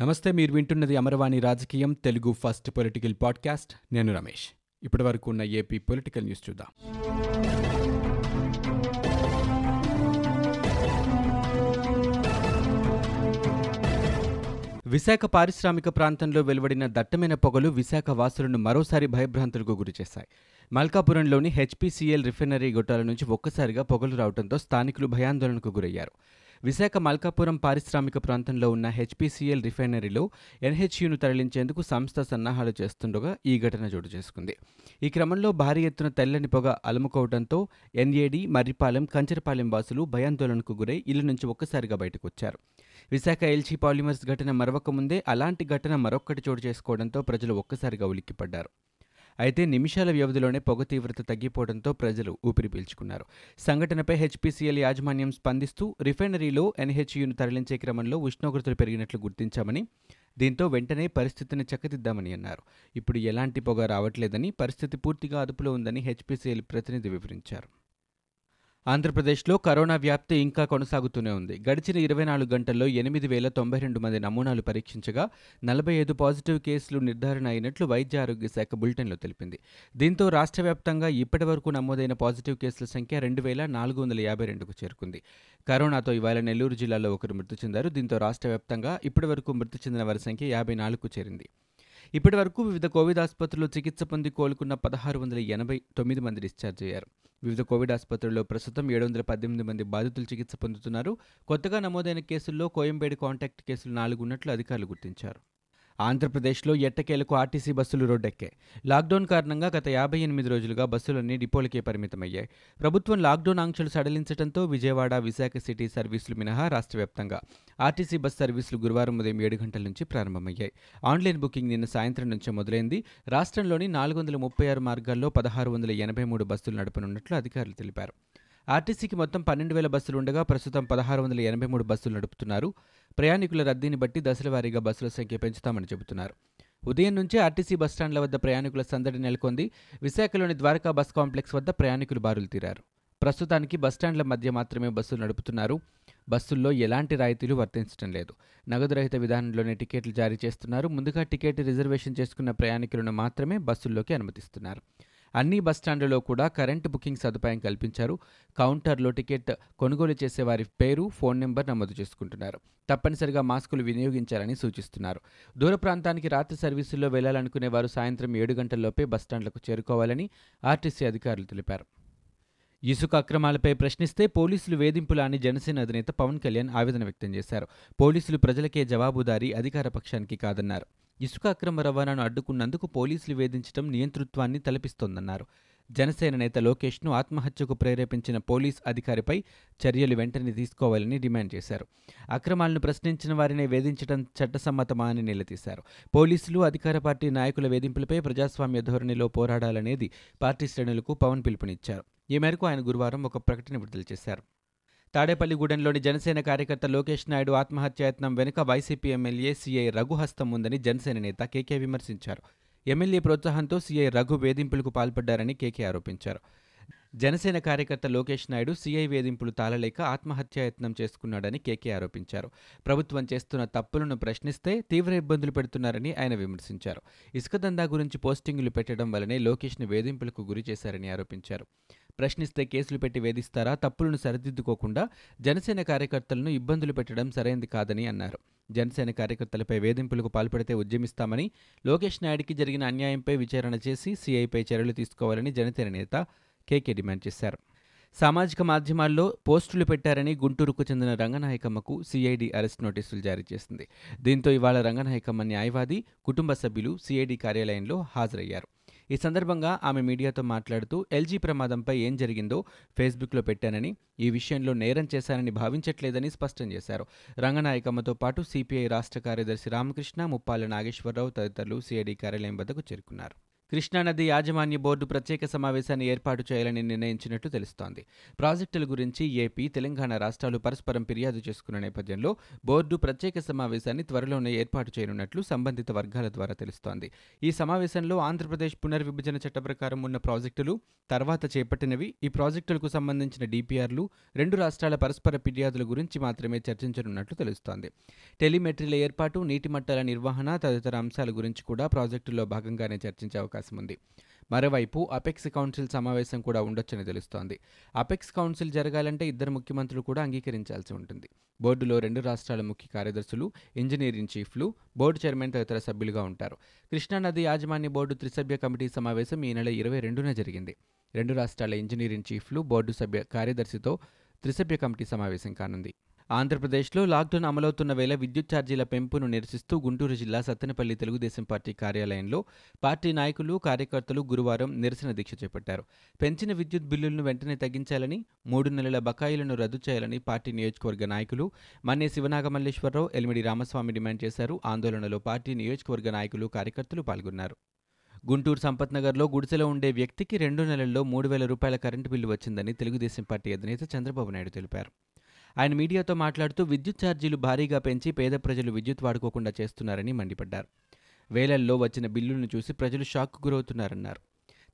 నమస్తే మీరు వింటున్నది అమరవాణి రాజకీయం తెలుగు ఫస్ట్ పొలిటికల్ పాడ్కాస్ట్. నేను రమేష్. ఇప్పటి వరకు ఉన్న ఏపీ పొలిటికల్ న్యూస్ చూద్దాం. విశాఖ పారిశ్రామిక ప్రాంతంలో వెలువడిన దట్టమైన పొగలు విశాఖ వాసులను మరోసారి భయభ్రాంతులకు గురిచేశాయి మల్కాపురంలోని హెచ్పీసీఎల్ రిఫైనరీ గొట్టాల నుంచి ఒక్కసారిగా పొగలు రావడంతో స్థానికులు భయాందోళనకు గురయ్యారు. విశాఖ మల్కాపురం పారిశ్రామిక ప్రాంతంలో ఉన్న హెచ్పీసీఎల్ రిఫైనరీలో ఎన్హెచ్యును తరలించేందుకు సంస్థ సన్నాహాలు చేస్తుండగా ఈ ఘటన చోటు చేసుకుంది. ఈ క్రమంలో భారీ ఎత్తున తెల్లని పొగ అలుముకోవడంతో ఎన్ఏడి మర్రిపాలెం కంచరపాలెం వాసులు భయాందోళనకు గురై ఇల్లు నుంచి ఒక్కసారిగా బయటకు వచ్చారు విశాఖ ఎల్జీ పాలిమర్స్ ఘటన మరవక ముందే అలాంటి ఘటన మరొక్కటి చోటు చేసుకోవడంతో ప్రజలు ఒక్కసారిగా ఉలిక్కిపడ్డారు. అయితే నిమిషాల వ్యవధిలోనే పొగ తీవ్రత తగ్గిపోవడంతో ప్రజలు ఊపిరి పీల్చుకున్నారు. సంఘటనపై హెచ్పీసీఎల్ యాజమాన్యం స్పందిస్తూ రిఫైనరీలో ఎన్హెచ్యును తరలించే క్రమంలో ఉష్ణోగ్రతలు పెరిగినట్లు గుర్తించామని దీంతో వెంటనే పరిస్థితిని చక్కదిద్దామని అన్నారు. ఇప్పుడు ఎలాంటి పొగ రావట్లేదని పరిస్థితి పూర్తిగా అదుపులో ఉందని హెచ్పీసీఎల్ ప్రతినిధి వివరించారు. ఆంధ్రప్రదేశ్లో కరోనా వ్యాప్తి ఇంకా కొనసాగుతూనే ఉంది. గడిచిన ఇరవై నాలుగు గంటల్లో ఎనిమిది వేల తొంభై రెండు మంది నమూనాలు పరీక్షించగా నలభై ఐదు పాజిటివ్ కేసులు నిర్ధారణ అయినట్లు వైద్య ఆరోగ్య శాఖ బులెటిన్లో తెలిపింది. దీంతో రాష్ట్ర వ్యాప్తంగా ఇప్పటి వరకు నమోదైన పాజిటివ్ కేసుల సంఖ్య రెండు వేల నాలుగు వందల యాభై రెండుకు చేరుకుంది. కరోనాతో ఇవాళ నెల్లూరు జిల్లాలో ఒకరు మృతి చెందారు. దీంతో రాష్ట్ర వ్యాప్తంగా ఇప్పటి వరకు మృతి చెందిన వారి సంఖ్య యాభై నాలుగుకు చేరింది. ఇప్పటి వరకు వివిధ కోవిడ్ ఆసుపత్రుల్లో చికిత్స పొంది కోలుకున్న పదహారు వందల ఎనభై తొమ్మిది మంది డిశ్చార్జ్ అయ్యారు. వివిధ కోవిడ్ ఆసుపత్రుల్లో ప్రస్తుతం ఏడు వందల పద్దెనిమిది మంది బాధితులు చికిత్స పొందుతున్నారు. కొత్తగా నమోదైన కేసుల్లో కోయంబేడు కాంటాక్ట్ కేసులు నాలుగు ఉన్నట్లు అధికారులు గుర్తించారు. ఆంధ్రప్రదేశ్లో ఎట్టకేలకు ఆర్టీసీ బస్సులు రోడ్డెక్కాయి లాక్డౌన్ కారణంగా గత యాభై ఎనిమిది రోజులుగా బస్సులన్నీ డిపోలకే పరిమితమయ్యాయి. ప్రభుత్వం లాక్డౌన్ ఆంక్షలు సడలించడంతో విజయవాడ విశాఖ సిటీ సర్వీసులు మినహా రాష్ట్ర వ్యాప్తంగా ఆర్టీసీ బస్ సర్వీసులు గురువారం ఉదయం ఏడు గంటల నుంచి ప్రారంభమయ్యాయి. ఆన్లైన్ బుకింగ్ నిన్న సాయంత్రం నుంచే మొదలైంది. రాష్ట్రంలోని నాలుగు వందల ముప్పై ఆరు మార్గాల్లో పదహారు వందల ఎనభై మూడు బస్సులు నడపనున్నట్లు అధికారులు తెలిపారు. ఆర్టీసీకి మొత్తం పన్నెండు వేల బస్సులు ఉండగా ప్రస్తుతం పదహారు వందల ఎనభై మూడు బస్సులు నడుపుతున్నారు. ప్రయాణికుల రద్దీని బట్టి దశల వారీగా బస్సుల సంఖ్య పెంచుతామని చెబుతున్నారు. ఉదయం నుంచే ఆర్టీసీ బస్టాండ్ల వద్ద ప్రయాణికుల సందడి నెలకొంది. విశాఖలోని ద్వారకా బస్ కాంప్లెక్స్ వద్ద ప్రయాణికులు బారులు తీరారు. ప్రస్తుతానికి బస్టాండ్ల మధ్య మాత్రమే బస్సులు నడుపుతున్నారు. బస్సుల్లో ఎలాంటి రాయితీలు వర్తించడం లేదు. నగదు రహిత విధానంలోనే టికెట్లు జారీ చేస్తున్నారు. ముందుగా టికెట్ రిజర్వేషన్ చేసుకున్న ప్రయాణికులను మాత్రమే బస్సుల్లోకి అనుమతిస్తున్నారు. అన్ని బస్టాండ్లలో కూడా కరెంటు బుకింగ్ సదుపాయం కల్పించారు. కౌంటర్లో టికెట్ కొనుగోలు చేసే వారి పేరు ఫోన్ నెంబర్ నమోదు చేసుకుంటున్నారు. తప్పనిసరిగా మాస్కులు వినియోగించాలని సూచిస్తున్నారు. దూర ప్రాంతానికి రాత్రి సర్వీసుల్లో వెళ్ళాలనుకునే వారు సాయంత్రం ఏడు గంటల్లోపే బస్టాండ్లకు చేరుకోవాలని ఆర్టీసీ అధికారులు తెలిపారు. ఇసుక అక్రమాలపై ప్రశ్నిస్తే పోలీసులు వేధింపులా అని జనసేన అధినేత పవన్ కళ్యాణ్ ఆవేదన వ్యక్తం చేశారు. పోలీసులు ప్రజలకే జవాబుదారీ అధికార పక్షానికి కాదన్నారు. ఇసుక అక్రమ రవాణాను అడ్డుకున్నందుకు పోలీసులు వేధించడం నియంతృత్వాన్ని తలపిస్తోందన్నారు. జనసేన నేత లోకేష్ను ఆత్మహత్యకు ప్రేరేపించిన పోలీస్ అధికారిపై చర్యలు వెంటనే తీసుకోవాలని డిమాండ్ చేశారు. అక్రమాలను ప్రశ్నించిన వారినే వేధించడం చట్టసమ్మతమా అని నిలదీశారు. పోలీసులు అధికార పార్టీ నాయకుల వేధింపులపై ప్రజాస్వామ్య ధోరణిలో పోరాడాలనేది పార్టీ శ్రేణులకు పవన్ పిలుపునిచ్చారు. ఈ మేరకు ఆయన గురువారం ఒక ప్రకటన విడుదల చేశారు. తాడేపల్లిగూడెంలోని జనసేన కార్యకర్త లోకేష్ నాయుడు ఆత్మహత్యాయత్నం వెనుక వైసీపీ ఎమ్మెల్యే సీఐ రఘు హస్తం ఉందని జనసేన నేత కేకే విమర్శించారు. ఎమ్మెల్యే ప్రోత్సాహంతో సీఐ రఘు వేధింపులకు పాల్పడ్డారని కేకే ఆరోపించారు. జనసేన కార్యకర్త లోకేష్ నాయుడు సీఐ వేధింపులు తాళలేక ఆత్మహత్యాయత్నం చేసుకున్నాడని కేకే ఆరోపించారు. ప్రభుత్వం చేస్తున్న తప్పులను ప్రశ్నిస్తే తీవ్ర ఇబ్బందులు పెడుతున్నారని ఆయన విమర్శించారు. ఇసుక దందా గురించి పోస్టింగులు పెట్టడం వల్లనే లోకేష్ను వేధింపులకు గురి చేశారని ఆరోపించారు. ప్రశ్నిస్తే కేసులు పెట్టి వేధిస్తారా? తప్పులను సరిదిద్దుకోకుండా జనసేన కార్యకర్తలను ఇబ్బందులు పెట్టడం సరైంది కాదని అన్నారు. జనసేన కార్యకర్తలపై వేధింపులకు పాల్పడితే ఉద్యమిస్తామని లోకేష్ నాయుడికి జరిగిన అన్యాయంపై విచారణ చేసి సీఐపై చర్యలు తీసుకోవాలని జనసేన నేత కేకే డిమాండ్ చేశారు. సామాజిక మాధ్యమాల్లో పోస్టులు పెట్టారని గుంటూరుకు చెందిన రంగనాయకమ్మకు సిఐడి అరెస్ట్ నోటీసులు జారీ చేసింది. దీంతో ఇవాళ రంగనాయకమ్మ న్యాయవాది కుటుంబ సభ్యులు సిఐడి కార్యాలయంలో హాజరయ్యారు. ఈ సందర్భంగా ఆమె మీడియాతో మాట్లాడుతూ ఎల్జీ ప్రమాదంపై ఏం జరిగిందో ఫేస్బుక్లో పెట్టానని ఈ విషయంలో నేరం చేశానని భావించట్లేదని స్పష్టం చేశారు. రంగనాయకమ్మతో పాటు సిపిఐ రాష్ట్ర కార్యదర్శి రామకృష్ణ ముప్పాల నాగేశ్వరరావు తదితరులు సిఐడి కార్యాలయం వద్దకు చేరుకున్నారు. కృష్ణానది యాజమాన్య బోర్డు ప్రత్యేక సమావేశాన్ని ఏర్పాటు చేయాలని నిర్ణయించినట్లు తెలుస్తోంది. ప్రాజెక్టుల గురించి ఏపీ తెలంగాణ రాష్ట్రాలు పరస్పరం ఫిర్యాదు చేసుకున్న నేపథ్యంలో బోర్డు ప్రత్యేక సమావేశాన్ని త్వరలోనే ఏర్పాటు చేయనున్నట్లు సంబంధిత వర్గాల ద్వారా తెలుస్తోంది. ఈ సమావేశంలో ఆంధ్రప్రదేశ్ పునర్విభజన చట్ట ప్రకారం ఉన్న ప్రాజెక్టులు తర్వాత చేపట్టినవి ఈ ప్రాజెక్టులకు సంబంధించిన డిపిఆర్లు రెండు రాష్ట్రాల పరస్పర ఫిర్యాదుల గురించి మాత్రమే చర్చించనున్నట్లు తెలుస్తోంది. టెలిమెట్రీల ఏర్పాటు నీటి మట్టాల నిర్వహణ తదితర అంశాల గురించి కూడా ప్రాజెక్టుల్లో భాగంగానే చర్చించే అవకాశం ఉంది. మరోవైపు అపెక్స్ కౌన్సిల్ సమావేశం కూడా ఉండొచ్చని తెలుస్తోంది. అపెక్స్ కౌన్సిల్ జరగాలంటే ఇద్దరు ముఖ్యమంత్రులు కూడా అంగీకరించాల్సి ఉంటుంది. బోర్డులో రెండు రాష్ట్రాల ముఖ్య కార్యదర్శులు ఇంజనీరింగ్ చీఫ్లు బోర్డు చైర్మన్ తదితర సభ్యులుగా ఉంటారు. కృష్ణానది యాజమాన్య బోర్డు త్రిసభ్య కమిటీ సమావేశం ఈ నెల ఇరవై రెండున జరిగింది. రెండు రాష్ట్రాల ఇంజనీరింగ్ చీఫ్లు బోర్డు సభ్య కార్యదర్శితో త్రిసభ్య కమిటీ సమావేశం కానుంది. ఆంధ్రప్రదేశ్లో లాక్డౌన్ అమలవుతున్న వేళ విద్యుత్ ఛార్జీల పెంపును నిరసిస్తూ గుంటూరు జిల్లా సత్తెనపల్లి తెలుగుదేశం పార్టీ కార్యాలయంలో పార్టీ నాయకులు కార్యకర్తలు గురువారం నిరసన దీక్ష చేపట్టారు. పెంచిన విద్యుత్ బిల్లులను వెంటనే తగ్గించాలని మూడు నెలల బకాయిలను రద్దు చేయాలని పార్టీ నియోజకవర్గ నాయకులు మన్నే శివనాగమల్లేశ్వరరావు ఎలిమిడి రామస్వామి డిమాండ్ చేశారు. ఆందోళనలో పార్టీ నియోజకవర్గ నాయకులు కార్యకర్తలు పాల్గొన్నారు. గుంటూరు సంపత్నగర్లో గుడిసెలో ఉండే వ్యక్తికి రెండు నెలల్లో మూడు వేల రూపాయల కరెంటు బిల్లు వచ్చిందని తెలుగుదేశం పార్టీ అధినేత చంద్రబాబు నాయుడు తెలిపారు. ఆయన మీడియాతో మాట్లాడుతూ విద్యుత్ ఛార్జీలు భారీగా పెంచి పేద ప్రజలు విద్యుత్ వాడుకోకుండా చేస్తున్నారని మండిపడ్డారు. వేలల్లో వచ్చిన బిల్లులను చూసి ప్రజలు షాక్కు గురవుతున్నారన్నారు.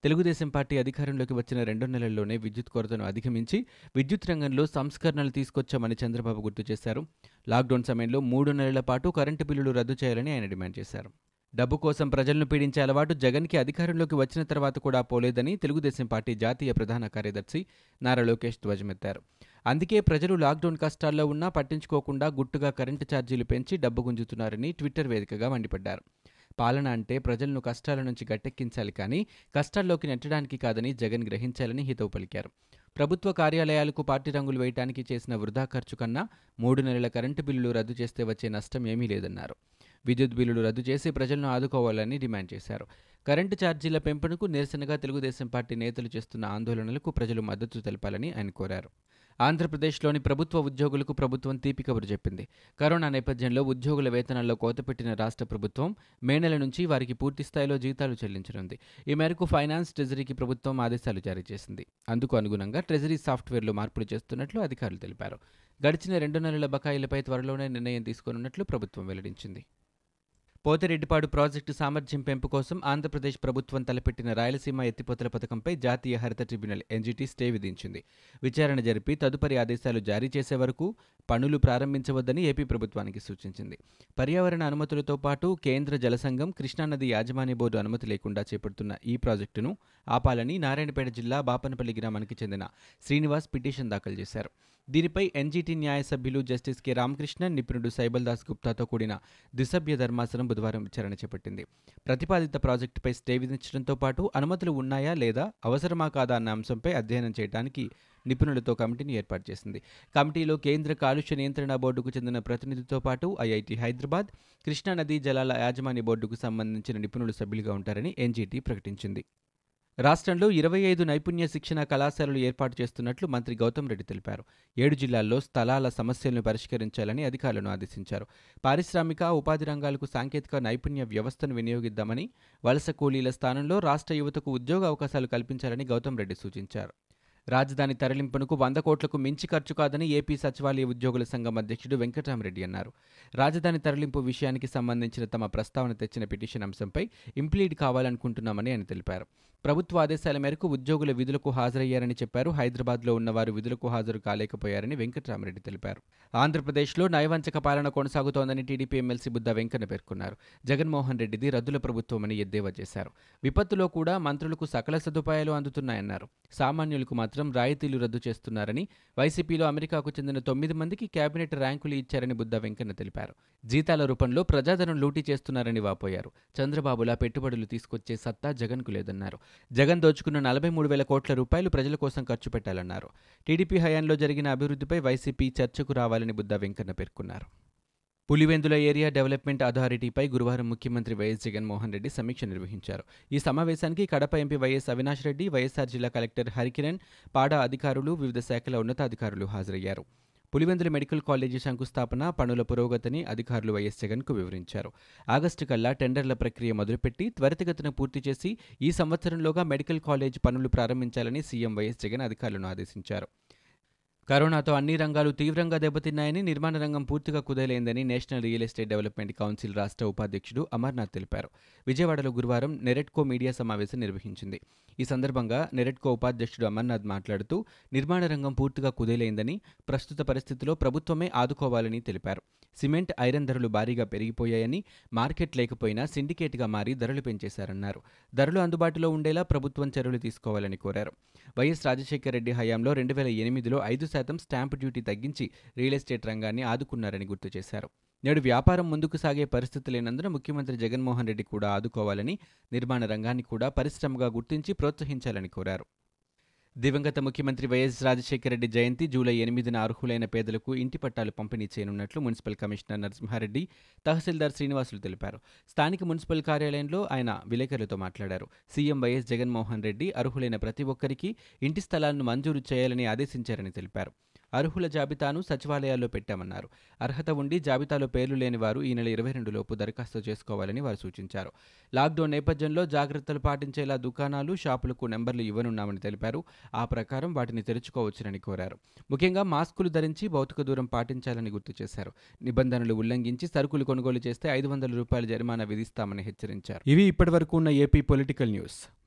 తెలుగుదేశం పార్టీ అధికారంలోకి వచ్చిన రెండు నెలల్లోనే విద్యుత్ కొరతను అధిగమించి విద్యుత్ రంగంలో సంస్కరణలు తీసుకొచ్చామని చంద్రబాబు గుర్తు చేశారు. లాక్డౌన్ సమయంలో మూడు నెలల పాటు కరెంటు బిల్లులు రద్దు చేయాలని ఆయన డిమాండ్ చేశారు. డబ్బు కోసం ప్రజలను పీడించే అలవాటు జగన్కి అధికారంలోకి వచ్చిన తర్వాత కూడా పోలేదని తెలుగుదేశం పార్టీ జాతీయ ప్రధాన కార్యదర్శి నారా లోకేష్ ధ్వజమెత్తారు. అందుకే ప్రజలు లాక్డౌన్ కష్టాల్లో ఉన్నా పట్టించుకోకుండా గుట్టుగా కరెంటు ఛార్జీలు పెంచి డబ్బు గుంజుతున్నారని ట్విట్టర్ వేదికగా మండిపడ్డారు. పాలన అంటే ప్రజలను కష్టాల నుంచి గట్టెక్కించాలి కానీ కష్టాల్లోకి నెట్టడానికి కాదని జగన్ గ్రహించాలని హితవు పలికారు. ప్రభుత్వ కార్యాలయాలకు పార్టీ రంగులు వేయటానికి చేసిన వృధా ఖర్చు కన్నా మూడు నెలల కరెంటు బిల్లులు రద్దు చేస్తే వచ్చే నష్టం ఏమీ లేదన్నారు. విద్యుత్ బిల్లులు రద్దు చేసి ప్రజలను ఆదుకోవాలని డిమాండ్ చేశారు. కరెంటు ఛార్జీల పెంపునకు నిరసనగా తెలుగుదేశం పార్టీ నేతలు చేస్తున్న ఆందోళనలకు ప్రజలు మద్దతు తెలపాలని ఆయన కోరారు. ఆంధ్రప్రదేశ్లోని ప్రభుత్వ ఉద్యోగులకు ప్రభుత్వం తీపి కబురు చెప్పింది. కరోనా నేపథ్యంలో ఉద్యోగుల వేతనాల్లో కోతపెట్టిన రాష్ట్ర ప్రభుత్వం మే నెల నుంచి వారికి పూర్తి స్థాయిలో జీతాలు చెల్లించనుంది. ఈ మేరకు ఫైనాన్స్ ట్రెజరీకి ప్రభుత్వం ఆదేశాలు జారీ చేసింది. అందుకు అనుగుణంగా ట్రెజరీ సాఫ్ట్వేర్లో మార్పులు చేస్తున్నట్లు అధికారులు తెలిపారు. గడిచిన రెండు నెలల బకాయిలపై త్వరలోనే నిర్ణయం తీసుకోనున్నట్లు ప్రభుత్వం వెల్లడించింది. పోతిరెడ్డిపాడు ప్రాజెక్టు సామర్థ్యం పెంపు కోసం ఆంధ్రప్రదేశ్ ప్రభుత్వం తలపెట్టిన రాయలసీమ ఎత్తిపోతల పథకంపై జాతీయ హరిత ట్రిబ్యునల్ ఎన్జీటీ స్టే విధించింది. విచారణ జరిపి తదుపరి ఆదేశాలు జారీ చేసే వరకు పనులు ప్రారంభించవద్దని ఏపీ ప్రభుత్వానికి సూచించింది. పర్యావరణ అనుమతులతో పాటు కేంద్ర జలసంఘం కృష్ణానది యాజమాన్య బోర్డు అనుమతి లేకుండా చేపడుతున్న ఈ ప్రాజెక్టును ఆపాలని నారాయణపేట జిల్లా బాపనపల్లి గ్రామానికి చెందిన శ్రీనివాస్ పిటిషన్ దాఖలు చేశారు. దీనిపై ఎన్జీటీ న్యాయ సభ్యులు జస్టిస్ కె. రామకృష్ణ నిపుణుడు సైబల్ దాస్ గుప్తాతో కూడిన ద్విసభ్య ధర్మాసనం బుధవారం విచారణ చేపట్టింది. ప్రతిపాదిత ప్రాజెక్టుపై స్టే విధించడంతో పాటు అనుమతులు ఉన్నాయా లేదా అవసరమా కాదా అన్న అంశంపై అధ్యయనం చేయడానికి నిపుణులతో కమిటీని ఏర్పాటు చేసింది. కమిటీలో కేంద్ర కాలుష్య నియంత్రణ బోర్డుకు చెందిన ప్రతినిధితో పాటు ఐఐటి హైదరాబాద్ కృష్ణానదీ జలాల యాజమాన్య బోర్డుకు సంబంధించిన నిపుణులు సభ్యులుగా ఉంటారని ఎన్జీటీ ప్రకటించింది. రాష్ట్రంలో ఇరవై ఐదు నైపుణ్య శిక్షణ కళాశాలలు ఏర్పాటు చేస్తున్నట్లు మంత్రి గౌతమ్ రెడ్డి తెలిపారు. ఏడు జిల్లాల్లో స్థలాల సమస్యలను పరిష్కరించాలని అధికారులను ఆదేశించారు. పారిశ్రామిక ఉపాధి రంగాలకు సాంకేతిక నైపుణ్య వ్యవస్థను వినియోగిద్దామని వలస కూలీల స్థానంలో రాష్ట్ర యువతకు ఉద్యోగ అవకాశాలు కల్పించాలని గౌతమ్ రెడ్డి సూచించారు. రాజధాని తరలింపునకు వంద కోట్లకు మించి ఖర్చు కాదని ఏపీ సచివాలయ ఉద్యోగుల సంఘం అధ్యక్షుడు వెంకటరామరెడ్డి అన్నారు. రాజధాని తరలింపు విషయానికి సంబంధించిన తమ ప్రస్తావన తెచ్చిన పిటిషన్ అంశంపై ఇంప్లీడ్ కావాలనుకుంటున్నామని ఆయన తెలిపారు. ప్రభుత్వ ఆదేశాల మేరకు ఉద్యోగుల విధులకు హాజరయ్యారని చెప్పారు. హైదరాబాద్లో ఉన్నవారు విధులకు హాజరు కాలేకపోయారని వెంకటరామరెడ్డి తెలిపారు. ఆంధ్రప్రదేశ్లో నయవంచక పాలన కొనసాగుతోందని టీడీపీ ఎమ్మెల్సీ బుద్ధ వెంకన్న పేర్కొన్నారు. జగన్మోహన్ రెడ్డిది రద్దుల ప్రభుత్వమని ఎద్దేవా చేశారు. విపత్తులో కూడా మంత్రులకు సకల సదుపాయాలు అందుతున్నాయన్నారు. సామాన్యులకు మాత్రం రాయితీలు రద్దు చేస్తున్నారని వైసీపీలో అమెరికాకు చెందిన తొమ్మిది మందికి కేబినెట్ ర్యాంకులు ఇచ్చారని బుద్ధ వెంకన్న తెలిపారు. జీతాల రూపంలో ప్రజాధనం లూటీ చేస్తున్నారని వాపోయారు. చంద్రబాబులా పెట్టుబడులు తీసుకొచ్చే సత్తా జగన్కు లేదన్నారు. జగన్ దోచుకున్న నలభై మూడు వేల కోట్ల రూపాయలు ప్రజల కోసం ఖర్చు పెట్టాలన్నారు. టీడీపీ హయాంలో జరిగిన అభివృద్ధిపై వైసీపీ చర్చకు రావాలని బుద్ధ వెంకన్న పేర్కొన్నారు. పులివెందుల ఏరియా డెవలప్మెంట్ అథారిటీపై గురువారం ముఖ్యమంత్రి వైఎస్ జగన్మోహన్ రెడ్డి సమీక్ష నిర్వహించారు. ఈ సమావేశానికి Kadapa MP YS Avinash Reddy YSR జిల్లా కలెక్టర్ హరికిరణ్ పాడా అధికారులు వివిధ శాఖల ఉన్నతాధికారులు హాజరయ్యారు. పులివెందుల మెడికల్ కాలేజీ శంకుస్థాపన పనుల పురోగతిని అధికారులు వైఎస్ జగన్కు వివరించారు. ఆగస్టు కల్లా టెండర్ల ప్రక్రియ మొదలుపెట్టి త్వరితగతిన పూర్తి చేసి ఈ సంవత్సరంలోగా మెడికల్ కాలేజ్ పనులు ప్రారంభించాలని సీఎం వైఎస్ జగన్ అధికారులను ఆదేశించారు. కరోనాతో అన్ని రంగాలు తీవ్రంగా దెబ్బతిన్నాయని నిర్మాణ రంగం పూర్తిగా కుదేలైందని national real estate development council రాష్ట్ర ఉపాధ్యక్షుడు అమర్నాథ్ తెలిపారు. విజయవాడలో గురువారం నెరెట్కో మీడియా సమావేశం నిర్వహించింది. ఈ సందర్భంగా నెరెట్కో ఉపాధ్యక్షుడు అమర్నాథ్ మాట్లాడుతూ నిర్మాణ రంగం పూర్తిగా కుదేలైందని ప్రస్తుత పరిస్థితిలో ప్రభుత్వమే ఆదుకోవాలని తెలిపారు. సిమెంట్ ఐరన్ ధరలు భారీగా పెరిగిపోయాయని మార్కెట్ లేకపోయినా సిండికేట్గా మారి ధరలు పెంచేశారన్నారు. ధరలు అందుబాటులో ఉండేలా ప్రభుత్వం చర్యలు తీసుకోవాలని కోరారు. వైఎస్ రాజశేఖర రెడ్డి హయాంలో రెండు వేల ఎనిమిదిలో ఐదు శాతం స్టాంపు డ్యూటీ తగ్గించి రియల్ ఎస్టేట్ రంగాన్ని ఆదుకున్నారని గుర్తు చేశారు. నేడు వ్యాపారం ముందుకు సాగే పరిస్థితి లేనందున ముఖ్యమంత్రి జగన్మోహన్ రెడ్డి కూడా ఆదుకోవాలని నిర్మాణ రంగాన్ని కూడా పరిశ్రమగా గుర్తించి ప్రోత్సహించాలని కోరారు. దివంగత ముఖ్యమంత్రి వైఎస్ రాజశేఖరరెడ్డి జయంతి జూలై ఎనిమిదిన అర్హులైన పేదలకు ఇంటి పట్టాలు పంపిణీ చేయనున్నట్లు మున్సిపల్ కమిషనర్ నరసింహారెడ్డి తహసీల్దార్ శ్రీనివాసులు తెలిపారు. స్థానిక మున్సిపల్ కార్యాలయంలో ఆయన విలేకరులతో మాట్లాడారు. సీఎం వైఎస్ జగన్మోహన్ రెడ్డి అర్హులైన ప్రతి ఒక్కరికి ఇంటి స్థలాలను మంజూరు చేయాలని ఆదేశించారని తెలిపారు. అర్హుల జాబితాను సచివాలయాల్లో పెట్టామన్నారు. అర్హత ఉండి జాబితాలో పేర్లు లేని వారు ఈ నెల ఇరవై రెండు లోపు దరఖాస్తు చేసుకోవాలని వారు సూచించారు. లాక్డౌన్ నేపథ్యంలో జాగ్రత్తలు పాటించేలా దుకాణాలు షాపులకు నెంబర్లు ఇవ్వనున్నామని తెలిపారు. ఆ ప్రకారం వాటిని తెరుచుకోవచ్చునని కోరారు. ముఖ్యంగా మాస్కులు ధరించి భౌతిక దూరం పాటించాలని గుర్తు చేశారు. నిబంధనలు ఉల్లంఘించి సరుకులు కొనుగోలు చేస్తే ఐదు వందల రూపాయల జరిమానా విధిస్తామని హెచ్చరించారు. ఇవి ఇప్పటివరకు ఉన్న ఏపీ పొలిటికల్ న్యూస్.